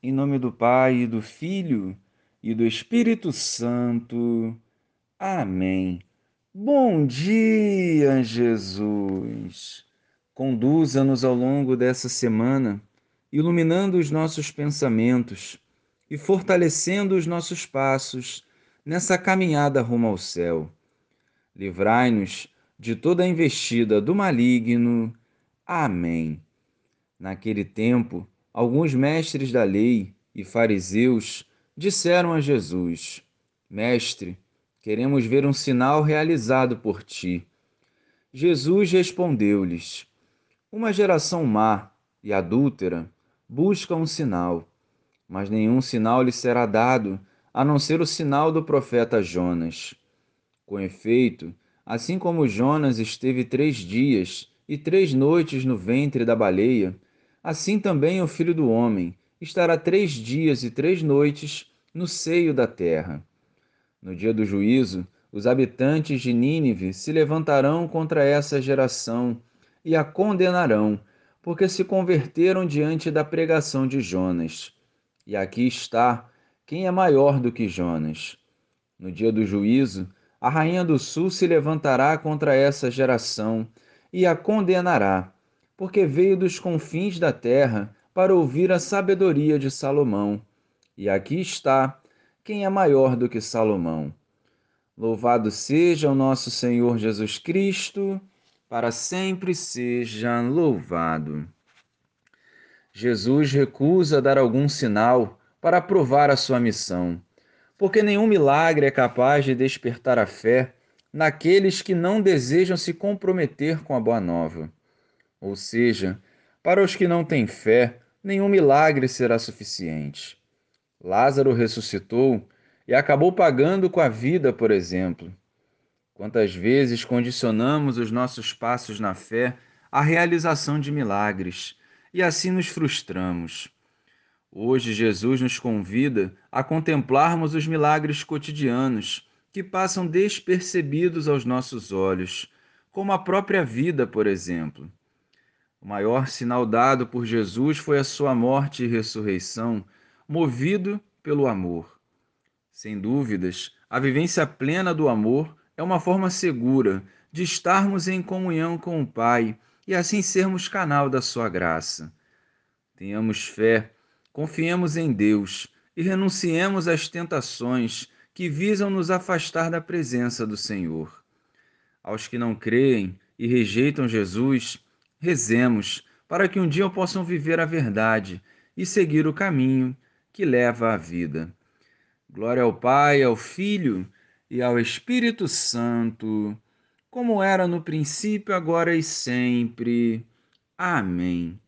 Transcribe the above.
Em nome do Pai, e do Filho e do Espírito Santo. Amém. Bom dia, Jesus. Conduza-nos ao longo dessa semana, iluminando os nossos pensamentos e fortalecendo os nossos passos nessa caminhada rumo ao céu. Livrai-nos de toda a investida do maligno. Amém. Naquele tempo, alguns mestres da lei e fariseus disseram a Jesus: Mestre, queremos ver um sinal realizado por ti. Jesus respondeu-lhes: Uma geração má e adúltera busca um sinal, mas nenhum sinal lhe será dado a não ser o sinal do profeta Jonas. Com efeito, assim como Jonas esteve três dias e três noites no ventre da baleia, assim também o filho do homem estará três dias e três noites no seio da terra. No dia do juízo, os habitantes de Nínive se levantarão contra essa geração e a condenarão, porque se converteram diante da pregação de Jonas. E aqui está quem é maior do que Jonas. No dia do juízo, a rainha do sul se levantará contra essa geração e a condenará porque veio dos confins da terra para ouvir a sabedoria de Salomão. E aqui está quem é maior do que Salomão. Louvado seja o nosso Senhor Jesus Cristo, para sempre seja louvado. Jesus recusa dar algum sinal para provar a sua missão, porque nenhum milagre é capaz de despertar a fé naqueles que não desejam se comprometer com a boa nova. Ou seja, para os que não têm fé, nenhum milagre será suficiente. Lázaro ressuscitou e acabou pagando com a vida, por exemplo. Quantas vezes condicionamos os nossos passos na fé à realização de milagres e assim nos frustramos. Hoje, Jesus nos convida a contemplarmos os milagres cotidianos que passam despercebidos aos nossos olhos, como a própria vida, por exemplo. O maior sinal dado por Jesus foi a sua morte e ressurreição, movido pelo amor. Sem dúvidas, a vivência plena do amor é uma forma segura de estarmos em comunhão com o Pai e assim sermos canal da sua graça. Tenhamos fé, confiemos em Deus e renunciemos às tentações que visam nos afastar da presença do Senhor. Aos que não creem e rejeitam Jesus, Rezemos para que um dia possam viver a verdade e seguir o caminho que leva à vida. Glória ao Pai, ao Filho e ao Espírito Santo, como era no princípio, agora e sempre. Amém.